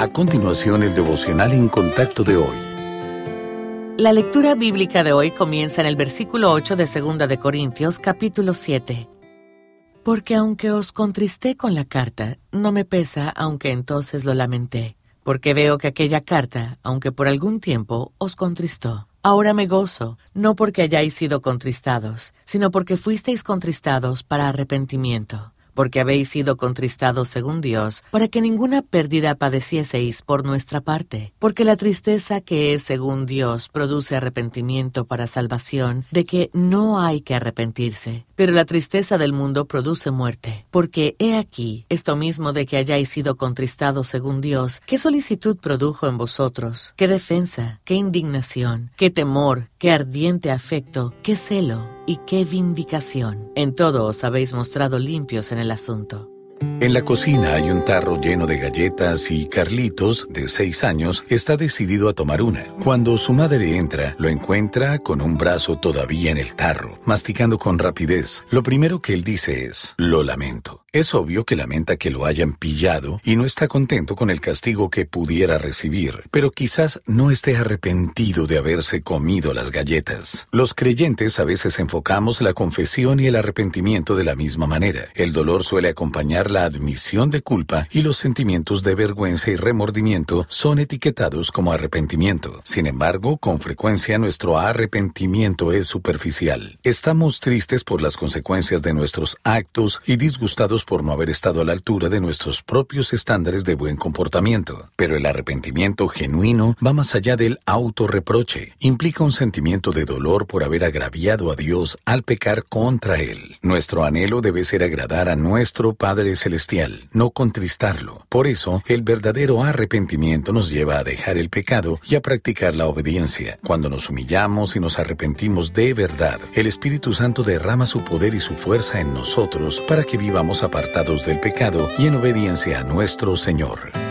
A continuación, el devocional en contacto de hoy. La lectura bíblica de hoy comienza en el versículo 8 de 2 de Corintios, capítulo 7. Porque aunque os contristé con la carta, no me pesa, aunque entonces lo lamenté, porque veo que aquella carta, aunque por algún tiempo, os contristó. Ahora me gozo, no porque hayáis sido contristados, sino porque fuisteis contristados para arrepentimiento porque habéis sido contristados según Dios, para que ninguna pérdida padecieseis por nuestra parte, porque la tristeza que es según Dios produce arrepentimiento para salvación, de que no hay que arrepentirse, pero la tristeza del mundo produce muerte, porque he aquí, esto mismo de que hayáis sido contristados según Dios, qué solicitud produjo en vosotros, qué defensa, qué indignación, qué temor, qué ardiente afecto, qué celo y qué vindicación. En todo os habéis mostrado limpios en el asunto. En la cocina hay un tarro lleno de galletas y Carlitos, de seis años, está decidido a tomar una. Cuando su madre entra, lo encuentra con un brazo todavía en el tarro, masticando con rapidez. Lo primero que él dice es, lo lamento. Es obvio que lamenta que lo hayan pillado y no está contento con el castigo que pudiera recibir, pero quizás no esté arrepentido de haberse comido las galletas. Los creyentes a veces enfocamos la confesión y el arrepentimiento de la misma manera. El dolor suele acompañar la admisión de culpa y los sentimientos de vergüenza y remordimiento son etiquetados como arrepentimiento. Sin embargo, con frecuencia nuestro arrepentimiento es superficial. Estamos tristes por las consecuencias de nuestros actos y disgustados por no haber estado a la altura de nuestros propios estándares de buen comportamiento. Pero el arrepentimiento genuino va más allá del autorreproche. Implica un sentimiento de dolor por haber agraviado a Dios al pecar contra Él. Nuestro anhelo debe ser agradar a nuestro Padre Celestial, no contristarlo. Por eso, el verdadero arrepentimiento nos lleva a dejar el pecado y a practicar la obediencia. Cuando nos humillamos y nos arrepentimos de verdad, el Espíritu Santo derrama su poder y su fuerza en nosotros para que vivamos apartados del pecado y en obediencia a nuestro Señor.